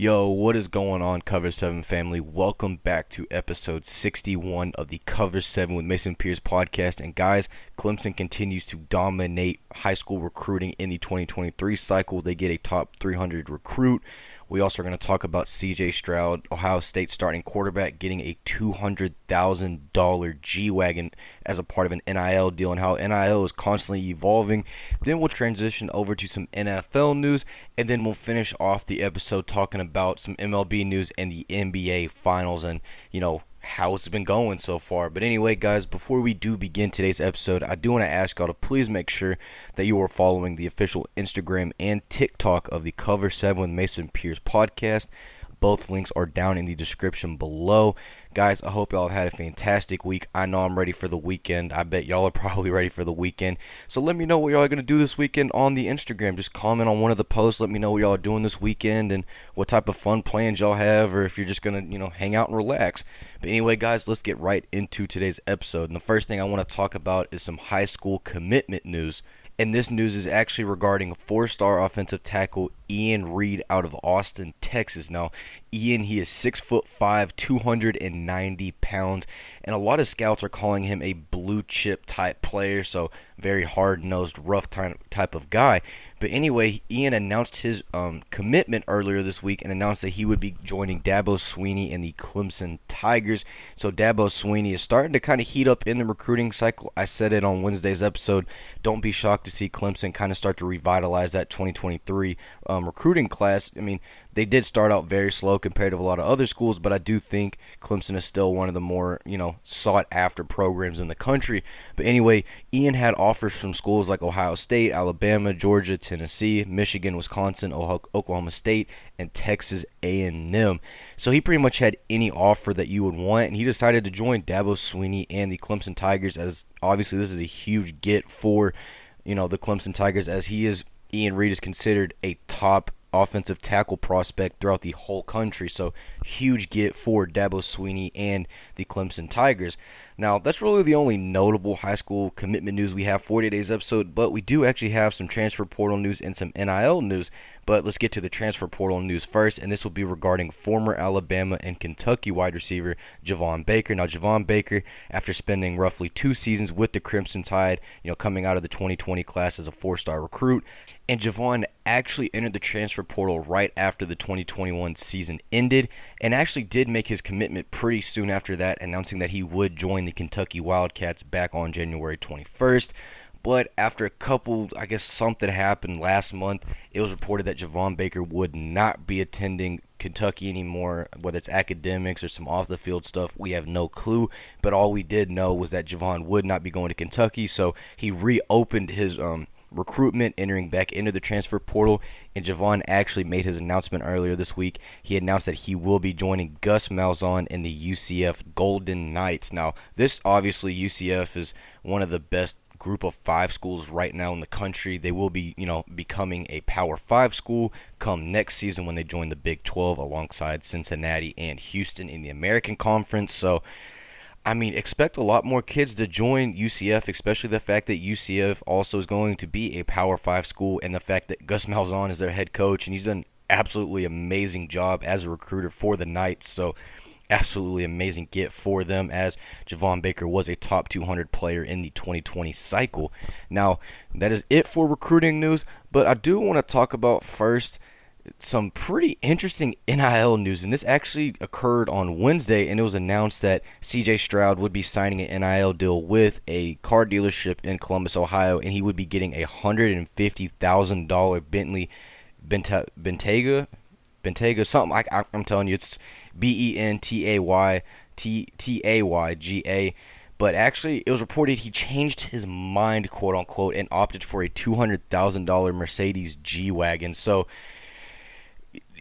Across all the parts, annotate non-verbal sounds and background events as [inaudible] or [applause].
Yo, what is going on, Cover 7 family? Welcome back to episode 61 of the Cover 7 with Mason Pierce podcast. And guys, Clemson continues to dominate high school recruiting in the 2023 cycle. They get a top 300 recruit. We also are going to talk about CJ Stroud, Ohio State starting quarterback, getting a $200,000 G Wagon as a part of an NIL deal and how NIL is constantly evolving. Then we'll transition over to some NFL news and then we'll finish off the episode talking about some MLB news and the NBA finals and, you know, how it's been going so far. But anyway, guys, before we do begin today's episode, I do want to ask y'all to please make sure that you are following the official Instagram and TikTok of the Cover 7 with Mason Pierce podcast. Both links are down in the description below. Guys, I hope y'all have had a fantastic week. I know I'm ready for the weekend. I bet y'all are [laughs] probably ready for the weekend. So let me know what y'all are going to do this weekend on the Instagram. Just comment on one of the posts. Let me know what y'all are doing this weekend and what type of fun plans y'all have or if you're just going to, you know, hang out and relax. But anyway, guys, let's get right into today's episode. And the first thing I want to talk about is some high school commitment news. And this news is actually regarding four star offensive tackle Ian Reed out of Austin, Texas. Now, Ian, he is six foot five, 290 pounds, and a lot of scouts are calling him a blue chip type player, so very hard nosed, rough type of guy. But anyway, Ian announced his um, commitment earlier this week and announced that he would be joining Dabo Swinney and the Clemson Tigers. So Dabo Swinney is starting to kind of heat up in the recruiting cycle. I said it on Wednesday's episode. Don't be shocked to see Clemson kind of start to revitalize that 2023 um, recruiting class. I mean, they did start out very slow compared to a lot of other schools, but I do think Clemson is still one of the more, you know, sought after programs in the country. But anyway, Ian had offers from schools like Ohio State, Alabama, Georgia, Tennessee, Michigan, Wisconsin, Oklahoma State, and Texas A&M. So he pretty much had any offer that you would want, and he decided to join Dabo Swinney and the Clemson Tigers as obviously this is a huge get for, you know, the Clemson Tigers as he is Ian Reed is considered a top offensive tackle prospect throughout the whole country. So huge get for Dabo Swinney and the Clemson Tigers. Now, that's really the only notable high school commitment news we have for today's episode, but we do actually have some transfer portal news and some NIL news. But let's get to the transfer portal news first, and this will be regarding former Alabama and Kentucky wide receiver Javon Baker. Now, Javon Baker, after spending roughly two seasons with the Crimson Tide, you know, coming out of the 2020 class as a four-star recruit, and Javon actually entered the transfer portal right after the 2021 season ended, and actually did make his commitment pretty soon after that, announcing that he would join the Kentucky Wildcats back on January 21st. But after a couple, I guess something happened last month, it was reported that Javon Baker would not be attending Kentucky anymore, whether it's academics or some off the field stuff. We have no clue. But all we did know was that Javon would not be going to Kentucky. So he reopened his um, recruitment, entering back into the transfer portal. And Javon actually made his announcement earlier this week. He announced that he will be joining Gus Malzahn in the UCF Golden Knights. Now, this obviously UCF is one of the best group of five schools right now in the country. They will be, you know, becoming a Power Five school come next season when they join the Big 12 alongside Cincinnati and Houston in the American Conference. So, I mean, expect a lot more kids to join UCF, especially the fact that UCF also is going to be a Power Five school, and the fact that Gus Malzahn is their head coach, and he's done absolutely amazing job as a recruiter for the Knights. So absolutely amazing get for them as Javon Baker was a top 200 player in the 2020 cycle. Now, that is it for recruiting news, but I do want to talk about first some pretty interesting NIL news, and this actually occurred on Wednesday, and it was announced that CJ Stroud would be signing an NIL deal with a car dealership in Columbus, Ohio, and he would be getting a $150,000 Bentley Bentega Bentayga, something. I, I'm telling you, it's B E N T A Y T T A Y G A. But actually, it was reported he changed his mind, quote unquote, and opted for a $200,000 Mercedes G Wagon. So,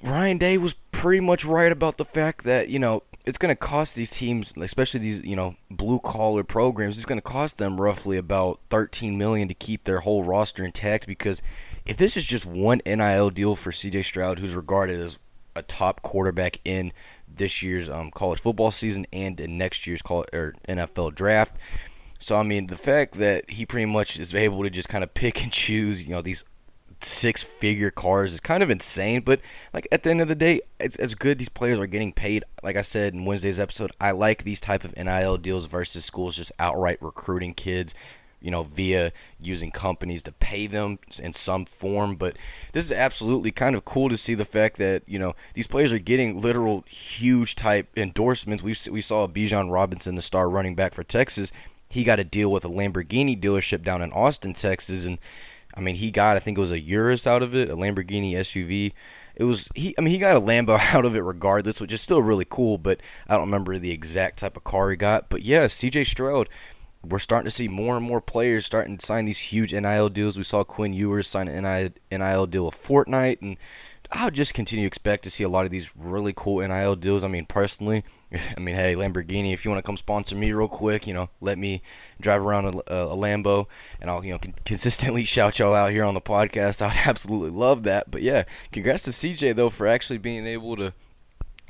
Ryan Day was pretty much right about the fact that, you know, it's going to cost these teams, especially these, you know, blue collar programs, it's going to cost them roughly about 13 million to keep their whole roster intact because if this is just one NIL deal for CJ Stroud, who's regarded as a top quarterback in this year's um, college football season and in next year's college, or NFL draft. So I mean, the fact that he pretty much is able to just kind of pick and choose, you know, these six figure cars is kind of insane. But like at the end of the day, it's it's good these players are getting paid. Like I said in Wednesday's episode, I like these type of NIL deals versus schools just outright recruiting kids you know, via using companies to pay them in some form. But this is absolutely kind of cool to see the fact that you know these players are getting literal huge type endorsements. We we saw Bijan Robinson, the star running back for Texas. He got a deal with a Lamborghini dealership down in Austin, Texas, and I mean he got I think it was a Urus out of it, a Lamborghini SUV. It was he. I mean, he got a Lambo [laughs] out of it regardless, which is still really cool. But I don't remember the exact type of car he got. But yeah, C.J. Stroud we're starting to see more and more players starting to sign these huge NIL deals. We saw Quinn Ewers sign an NIL deal with Fortnite, and I'll just continue to expect to see a lot of these really cool NIL deals. I mean, personally, [laughs] I mean, hey, Lamborghini, if you want to come sponsor me real quick, you know, let me drive around a, a Lambo, and I'll, you know, con- consistently [laughs] shout y'all out here on the podcast. [laughs] I'd absolutely love that. But yeah, congrats to CJ though for actually being able to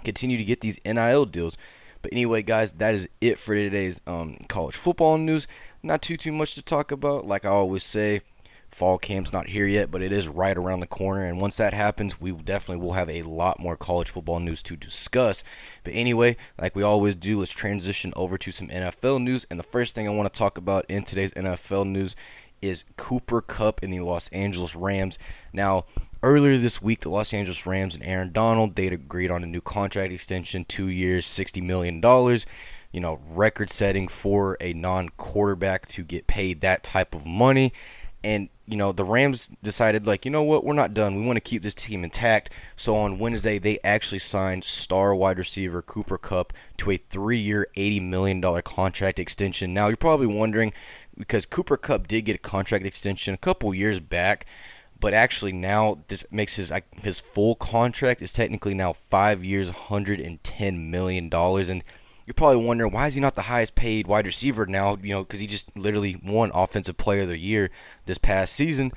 continue to get these NIL deals. But anyway, guys, that is it for today's um, college football news. Not too too much to talk about. Like I always say, fall camp's not here yet, but it is right around the corner. And once that happens, we definitely will have a lot more college football news to discuss. But anyway, like we always do, let's transition over to some NFL news. And the first thing I want to talk about in today's NFL news is Cooper Kupp and the Los Angeles Rams. Now, Earlier this week, the Los Angeles Rams and Aaron Donald they agreed on a new contract extension, two years, sixty million dollars. You know, record setting for a non-quarterback to get paid that type of money. And you know, the Rams decided like, you know what, we're not done. We want to keep this team intact. So on Wednesday, they actually signed star wide receiver Cooper Kupp to a three-year, eighty million dollar contract extension. Now you're probably wondering because Cooper Kupp did get a contract extension a couple years back but actually now this makes his his full contract is technically now five years, 110 million dollars, and you're probably wondering why is he not the highest paid wide receiver now? You know, because he just literally won Offensive Player of the Year this past season.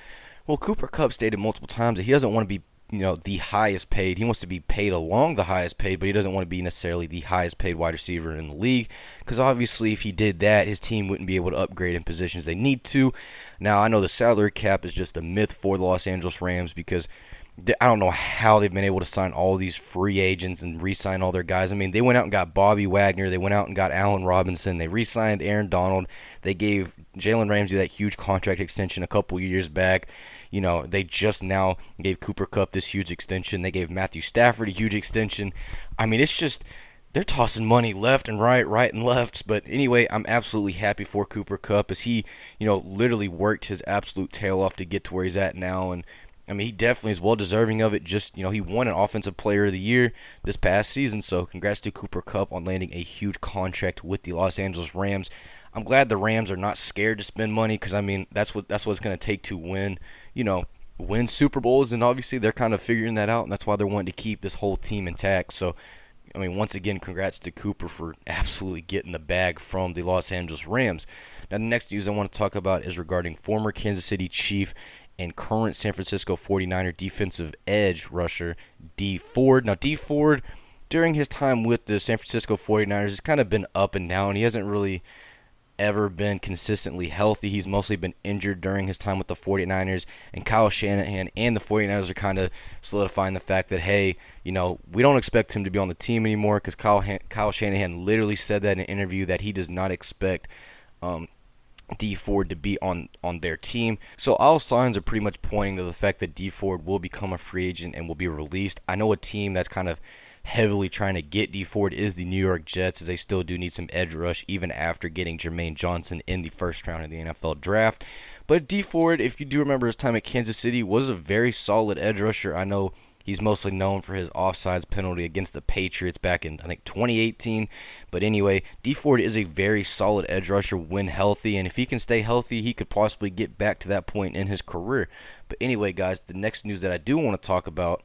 Well, Cooper Kupp stated multiple times that he doesn't want to be you know the highest paid. He wants to be paid along the highest paid, but he doesn't want to be necessarily the highest paid wide receiver in the league. Because obviously, if he did that, his team wouldn't be able to upgrade in positions they need to. Now, I know the salary cap is just a myth for the Los Angeles Rams because I don't know how they've been able to sign all these free agents and re-sign all their guys. I mean, they went out and got Bobby Wagner. They went out and got Allen Robinson. They re-signed Aaron Donald. They gave Jalen Ramsey that huge contract extension a couple years back. You know, they just now gave Cooper Kupp this huge extension. They gave Matthew Stafford a huge extension. I mean, it's just they're tossing money left and right, right and left. But anyway, I'm absolutely happy for Cooper Kupp as he, you know, literally worked his absolute tail off to get to where he's at now. And I mean, he definitely is well deserving of it. Just, you know, he won an Offensive Player of the Year this past season. So congrats to Cooper Kupp on landing a huge contract with the Los Angeles Rams. I'm glad the Rams are not scared to spend money because I mean that's what that's what it's going to take to win you know, win Super Bowls, and obviously they're kind of figuring that out, and that's why they're wanting to keep this whole team intact. So, I mean, once again, congrats to Cooper for absolutely getting the bag from the Los Angeles Rams. Now, the next news I want to talk about is regarding former Kansas City Chief and current San Francisco 49er defensive edge rusher Dee Ford. Now, Dee Ford, during his time with the San Francisco 49ers, has kind of been up and down. He hasn't really ever been consistently healthy. He's mostly been injured during his time with the 49ers, and Kyle Shanahan and the 49ers are kind of solidifying the fact that, hey, you know, we don't expect him to be on the team anymore because Kyle, Kyle Shanahan literally said that in an interview that he does not expect um, Dee Ford to be on on their team. So all signs are pretty much pointing to the fact that Dee Ford will become a free agent and will be released. I know a team that's kind of heavily trying to get Dee Ford is the New York Jets, as they still do need some edge rush, even after getting Jermaine Johnson in the first round of the NFL draft. But Dee Ford, if you do remember his time at Kansas City, was a very solid edge rusher. I know he's mostly known for his offsides penalty against the Patriots back in I think 2018. But anyway, Dee Ford is a very solid edge rusher when healthy, and if he can stay healthy, he could possibly get back to that point in his career. But anyway, guys, the next news that I do want to talk about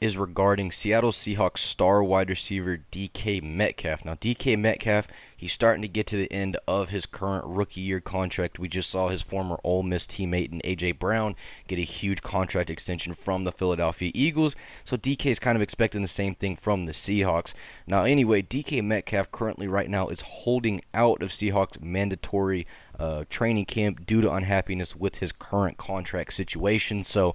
is regarding Seattle Seahawks star wide receiver DK Metcalf. Now, DK Metcalf, he's starting to get to the end of his current rookie year contract. We just saw his former Ole Miss teammate and AJ Brown get a huge contract extension from the Philadelphia Eagles. So DK is kind of expecting the same thing from the Seahawks. Now, anyway, DK Metcalf currently right now is holding out of Seahawks mandatory uh, training camp due to unhappiness with his current contract situation. So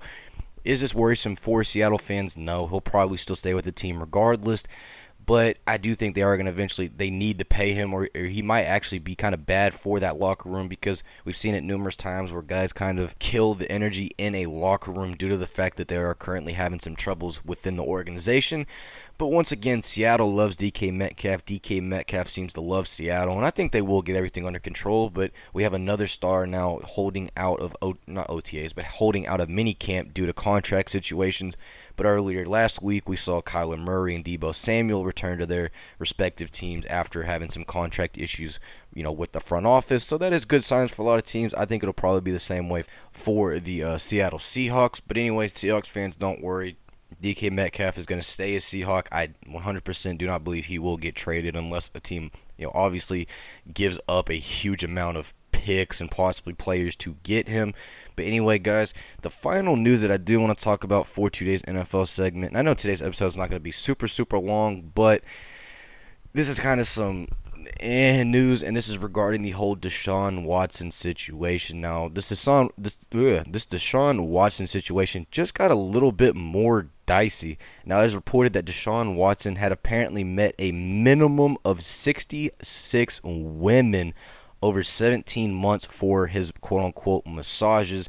Is this worrisome for Seattle fans? No, he'll probably still stay with the team regardless but I do think they are going to eventually they need to pay him or, or, he might actually be kind of bad for that locker room because we've seen it numerous times where guys kind of kill the energy in a locker room due to the fact that they are currently having some troubles within the organization. But once again, Seattle loves DK Metcalf. DK Metcalf seems to love Seattle, and I think they will get everything under control. But we have another star now holding out of o- not OTAs, but holding out of minicamp due to contract situations but earlier last week, we saw Kyler Murray and Deebo Samuel return to their respective teams after having some contract issues, you know, with the front office. So that is good signs for a lot of teams. I DK Metcalf is going to stay a Seahawk. I 100% do not believe he will get traded unless a team, you know, obviously gives up a huge amount of picks and possibly players to get him. But anyway, guys, the final news that I do want to talk about for today's NFL segment, and I know today's episode is not going to be super, super long, but this is kind of some eh, news, and this is regarding the whole Deshaun Watson situation. Now, this Deshaun, this, ugh, this Deshaun Watson situation just got a little bit more dicey. Now, it is reported that Deshaun Watson had apparently met a minimum of 66 women over 17 months for his quote unquote massages.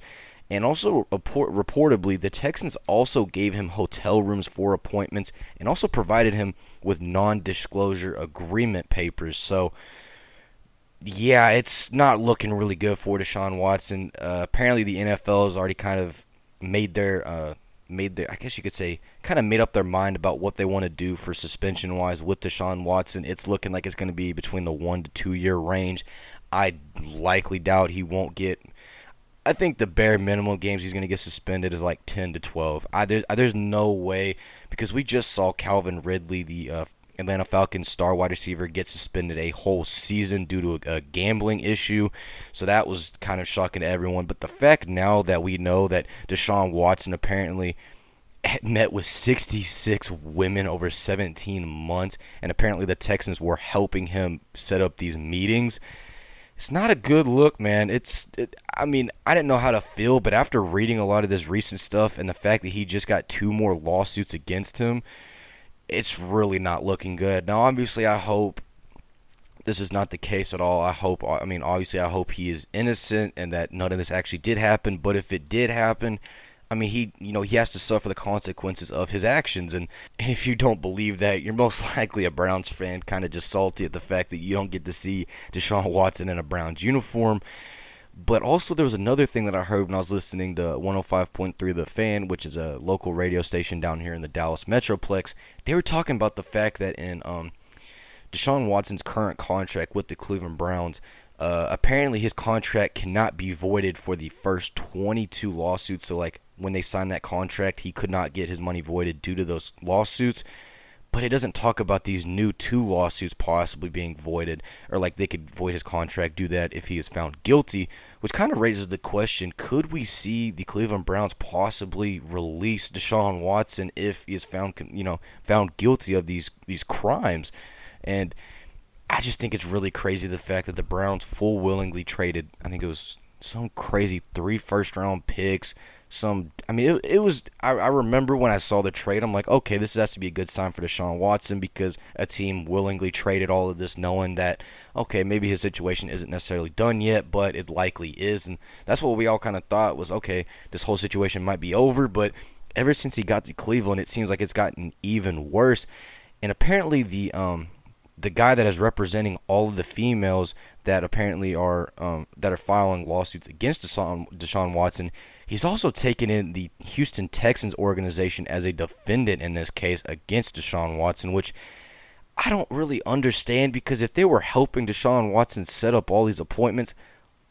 And also, report, reportedly, the Texans also gave him hotel rooms for appointments and also provided him with non disclosure agreement papers. So, yeah, it's not looking really good for Deshaun Watson. Uh, apparently, the NFL has already kind of made their. Uh, made their, I guess you could say, kind of made up their mind about what they want to do for suspension wise with Deshaun Watson. It's looking like it's going to be between the one to two year range. I likely doubt he won't get. I think the bare minimum games he's going to get suspended is like 10 to 12. I, there's, there's no way because we just saw Calvin Ridley, the uh, Atlanta Falcons star wide receiver, get suspended a whole season due to a, a gambling issue. So that was kind of shocking to everyone. But the fact now that we know that Deshaun Watson apparently met with 66 women over 17 months, and apparently the Texans were helping him set up these meetings it's not a good look, man. It's, it, I mean, I didn't know how to feel, but after reading a lot of this recent stuff and the fact that he just got two more lawsuits against him, it's really not looking good. Now, obviously, I hope this is not the case at all. I hope, I mean, obviously, I hope he is innocent and that none of this actually did happen. But if it did happen, I mean, he, you know, he has to suffer the consequences of his actions. And, [laughs] if you don't believe that, you're most [laughs] likely a Browns fan, kind of just salty at the fact that you don't get to see Deshaun Watson in a Browns uniform. But also, there was another thing that I heard when I was listening to 105.3 The Fan, which is a local radio station down here in the Dallas Metroplex. They were talking about the fact that in um, Deshaun Watson's current contract with the Cleveland Browns, uh, apparently his contract cannot be voided for the first 22 lawsuits. So, like, when they signed that contract, he could not get his money voided due to those lawsuits. But it doesn't talk about these new two lawsuits possibly being voided, or like they could void his contract, do that if he is found guilty, which kind of raises the question: Could we see the Cleveland Browns possibly release Deshaun Watson if he is found, you know, found guilty of these these crimes? And I just think it's really crazy the fact that the Browns full willingly traded. I think it was some crazy three first round picks some. I mean, it, it was. I, I remember when I saw the trade, I'm like, okay, this has to be a good sign for Deshaun Watson because a team willingly traded all of this, knowing that okay, maybe his situation isn't necessarily done yet, but it likely is, and that's what we all kind of thought was okay, this whole situation might be over, but ever since he got to Cleveland, it seems like it's gotten even worse, and apparently the um the guy that is representing all of the females that apparently are um, that are filing lawsuits against Deshaun, Deshaun Watson He's also taken in the Houston Texans organization as a defendant in this case against Deshaun Watson, which I don't really understand because if they were helping Deshaun Watson set up all these appointments,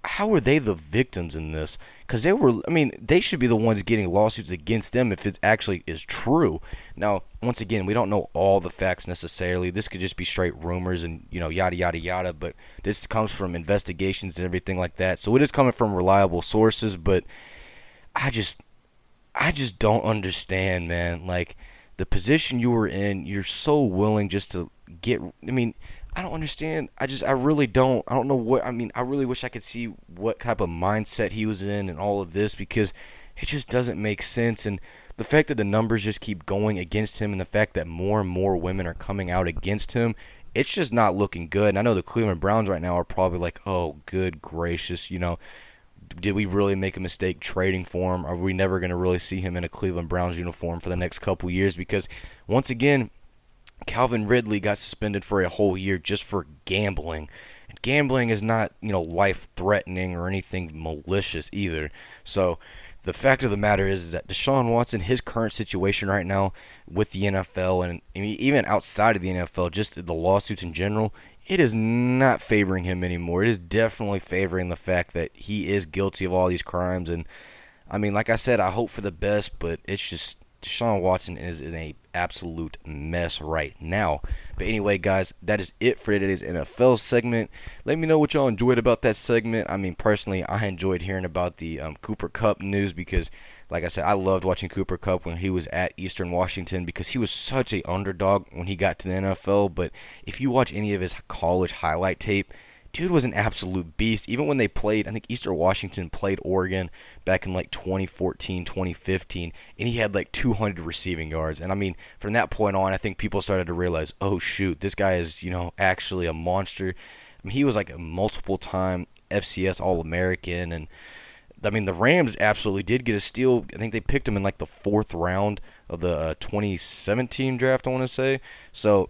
how are they the victims in this? Because they were, I mean, they should be the ones getting lawsuits against them if it actually is true. Now, once again, we don't know all the facts necessarily. This could just be straight rumors and, you know, yada, yada, yada. But this comes from investigations and everything like that. So it is coming from reliable sources, but I just I just don't understand, man. Like the position you were in, you're so willing just to get I mean, I don't understand. I just I really don't. I don't know what I mean, I really wish I could see what type of mindset he was in and all of this because it just doesn't make sense. And the fact that the numbers just keep going against him and the fact that more and more women are coming out against him, it's just not looking good. And I know the Cleveland Browns right now are probably like, oh, good gracious, you know, did we really make a mistake trading for him? Are we never going to really see him in a Cleveland Browns uniform for the next couple years? Because once again, Calvin Ridley got suspended for a whole year just for gambling. And gambling is not, you know, life threatening or anything malicious either. So the fact of the matter is, is that Deshaun Watson, his current situation right now with the NFL and even outside of the NFL, just the lawsuits in general, it is not favoring him anymore. It is definitely favoring the fact that he is guilty of all these crimes. And I mean, like I said, I hope for the best, but it's just Deshaun Watson is in a absolute mess right now. But anyway, guys, that is it for today's NFL segment. Let me know what y'all enjoyed about that segment. I mean, personally, I enjoyed hearing about the um, Cooper Kupp news because like I said, I loved watching Cooper Kupp when he was at Eastern Washington because he was such a underdog when he got to the NFL. But if you watch any of his college highlight tape, dude was an absolute beast. Even when they played, I think Eastern Washington played Oregon back in like 2014, 2015, and he had like 200 receiving yards. And I mean, from that point on, I think people started to realize, oh shoot, this guy is you know actually a monster. I mean, he was like a multiple time FCS All American and I mean, the Rams absolutely did get a steal. I think they picked him in like the fourth round of the uh, 2017 draft. I want to say. So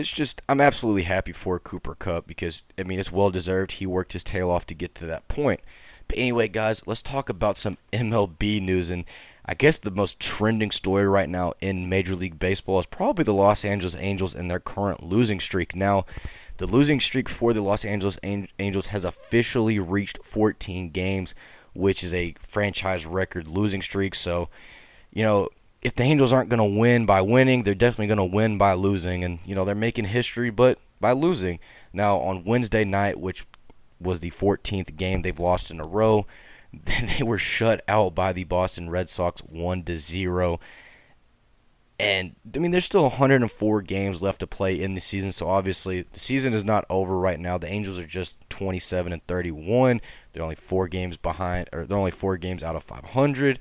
it's just I'm absolutely happy for Cooper Kupp because I mean it's well deserved. He worked his tail off to get to that point. But anyway, guys, let's talk about some MLB news and. I guess the most trending story right now in Major League Baseball is probably the Los Angeles Angels and their current losing streak. Now, the losing streak for the Los Angeles Angels has officially reached 14 games which is a franchise record losing streak. So, you know, if the Angels aren't going to win by winning, they're definitely going to win by losing. And, you know, they're making history, but by losing. Now, on Wednesday night, which was the 14th game they've lost in a row, [laughs] they were shut out by the Boston Red Sox 1 to 0. And I mean, there's still 104 games left to play in the season, so obviously the season is not over right now. The Angels are just 27 and 31. They're only four games behind, or they're only four games out of 500.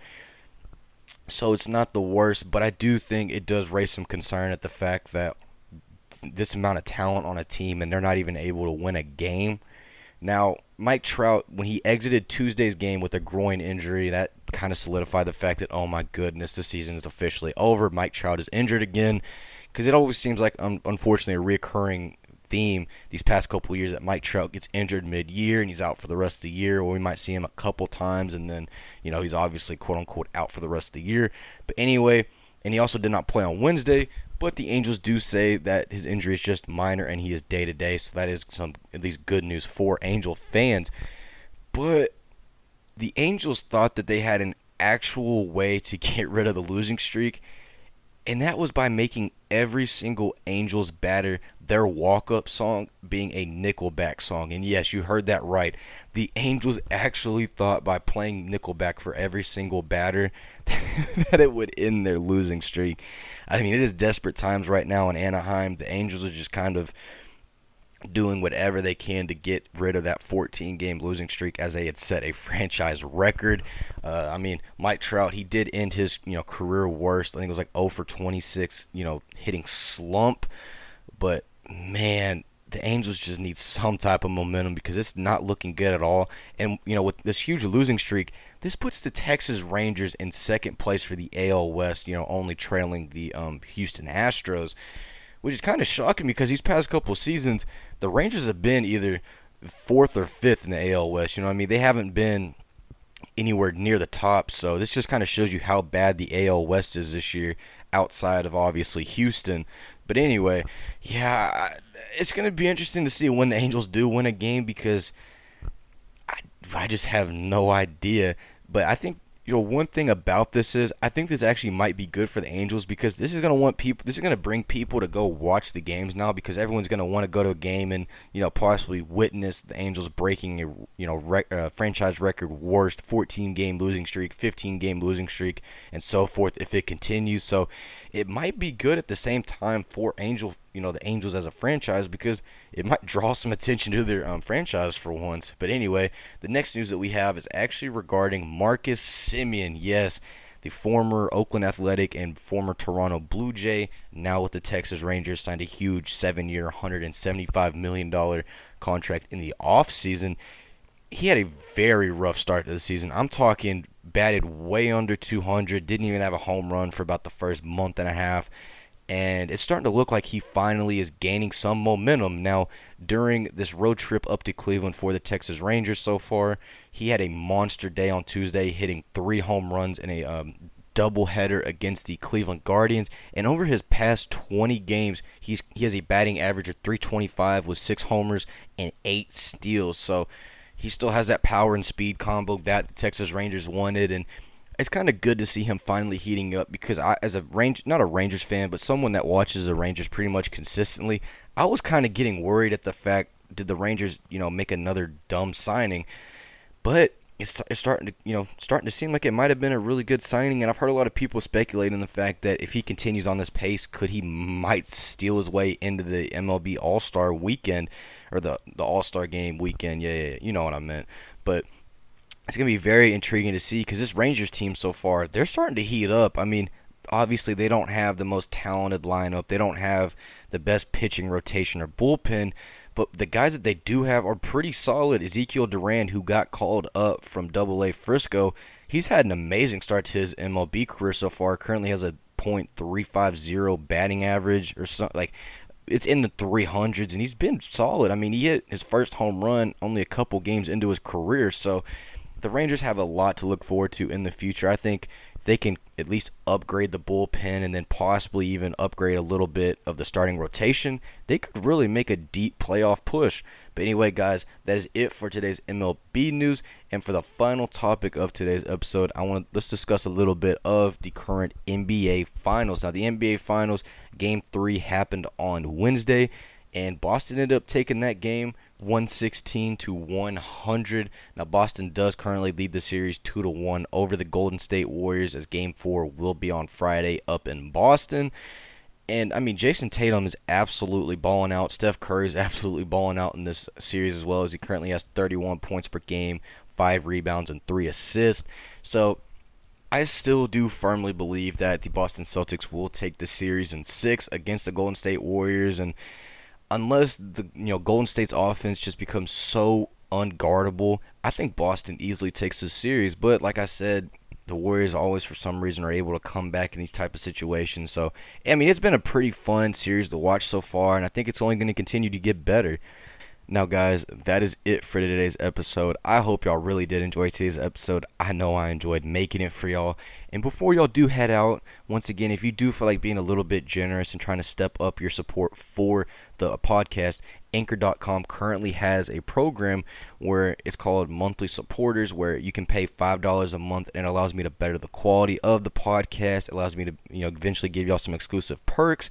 So it's not the worst, but I do think it does raise some concern at the fact that this amount of talent on a team and they're not even able to win a game. Now, Mike Trout, when he exited Tuesday's game with a groin injury, that kind of solidified the fact that, oh my goodness, the season is officially over. Mike Trout is injured again. Because it always seems like, unfortunately, a reoccurring theme these past couple years that Mike Trout gets injured mid-year and he's out for the rest of the year, or we might see him a couple times and then you know he's obviously quote unquote out for the rest of the year. But anyway, and he also did not play on Wednesday. But the Angels do say that his injury is just minor and he is day to day, so that is some at least good news for Angel fans. But the Angels thought that they had an actual way to [laughs] get rid of the losing streak, and that was by making every single Angels batter their walk up song being a Nickelback song. And yes, you heard that right. The Angels actually thought by playing Nickelback for every single batter [laughs] that it would end their losing streak. I mean, it is desperate times right now in Anaheim. The Angels are just kind of doing whatever they can to get rid of that 14 game losing streak as they had set a [laughs] franchise record. Uh, I mean, Mike Trout, he did end his, you know, career worst. I think it was like 0 for 26, you know, hitting slump. But man, the Angels just need some type of momentum because it's not looking good at all. And you know, with this huge losing streak, this puts the Texas Rangers in second place for the AL West. You know, only trailing the um, Houston Astros, which is kind of shocking because these past couple seasons, the Rangers have been either fourth or fifth in the AL West. You know, what I mean, they haven't been anywhere near the top. So this just kind of shows you how bad the AL West is this year, outside of obviously Houston. But anyway, yeah, it's going to be interesting to see when the Angels do win a game because I, I just have no idea. But I think you know one thing about this is I think this actually might be good for the Angels because this is going to want people this is going to bring people to go watch the games now because everyone's going to want to go to a game and you know possibly witness the Angels breaking a you know rec, uh, franchise record worst 14 game losing streak, 15 game losing streak and so forth if it continues. So it might be good at the same time for Angel, you know, the Angels as a franchise because it might draw [laughs] some attention to their um, franchise for once. But anyway, the next news that we have is actually regarding Marcus Semien. Yes, the former Oakland Athletic and former Toronto Blue Jay, now with the Texas Rangers, signed a huge seven-year, $175 million contract in the offseason. He had a very rough start to the season. I'm talking batted way under 200, didn't even have a home run for about the first month and a half. And it's starting to look like he finally is gaining some momentum. Now, during this road trip up to Cleveland for the Texas Rangers so far, he had a monster day on Tuesday, hitting three home runs in a um, doubleheader against the Cleveland Guardians. And over his past 20 games, he's he has a batting average of 325 with six homers and eight steals. So he still has that power and speed combo that the Texas Rangers wanted, and it's kind of good to see him finally heating up because I, as a range, not a Rangers fan, but someone that watches the Rangers pretty much consistently, I was kind of getting worried at the fact did the Rangers, you know, make another dumb signing, but it's, it's starting to, you know, starting to seem like it might have been a really good signing, and I've heard a lot of people speculating the fact that if he continues on this pace, could he might steal his way into the MLB All Star Weekend or the the All Star Game weekend. Yeah, yeah, you know what I meant. But it's gonna be very intriguing to see because this Rangers team so far they're starting to heat up. I mean, obviously they don't have the most talented lineup. They don't have the best pitching rotation or bullpen. But the guys that they do have are pretty solid. Ezekiel Duran, who got called up from Double A Frisco, he's had an amazing start to his MLB career so far. Currently has a .350 batting average or something like it's in the 300s, and he's been solid. I mean, he hit his first home run only a couple games into his career, so the Rangers have a lot to look forward to in the future. I think they can at least upgrade the bullpen and then possibly even upgrade a little bit of the starting rotation, they could really make a deep playoff push. But anyway, guys, that is it for today's MLB news. And for the final topic of today's episode, I want to let's discuss a little bit of the current NBA Finals. Now, the NBA Finals Game Three happened on Wednesday, and Boston ended up taking that game 116 to 100. Now Boston does currently lead the series 2 to 1 over the Golden State Warriors as game 4 will be on Friday up in Boston. And I mean Jayson Tatum is absolutely balling out. Steph Curry is [laughs] absolutely balling out in this series as well as he currently has 31 points per game, 5 rebounds and 3 assists. So I still do firmly believe that the Boston Celtics will take the series in 6 against the Golden State Warriors and unless the you know Golden State's offense just becomes so unguardable, I think Boston easily takes the series. But like I said, the Warriors always for some reason are able to come back in these type of situations. So I mean, it's been a pretty fun series to watch so far, and I think it's only going to continue to get better. Now, guys, that is it for today's episode. I hope y'all really did enjoy today's episode. I know I enjoyed making it for y'all. And before y'all do head out, once again, if you do feel like being a little bit generous and trying to step up your support for the podcast, Anchor.com currently has a program where it's called Monthly Supporters, where you can pay five dollars a month, and it allows me to better the quality of the podcast. It allows me to, you know, eventually give y'all some exclusive perks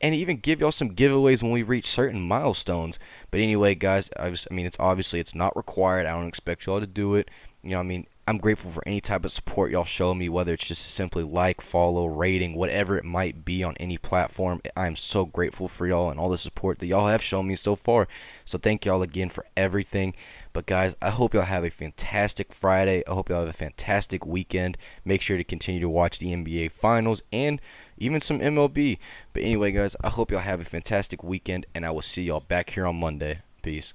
and even give y'all some giveaways when we reach certain milestones. But anyway, guys, I, was, I mean, it's obviously it's not required. I don't expect y'all to do it. You know, I mean, I'm grateful for any type of support y'all show me, whether it's just simply like, follow, rating, whatever it might be on any platform. I am so grateful for y'all and all the support that y'all have shown me so far. So thank y'all again for everything. But guys, I hope y'all have a fantastic Friday. I hope y'all have a fantastic weekend. Make sure to continue to watch the NBA Finals and even some MLB. But anyway, guys, I hope y'all have a fantastic weekend, and I will see y'all back here on Monday. Peace.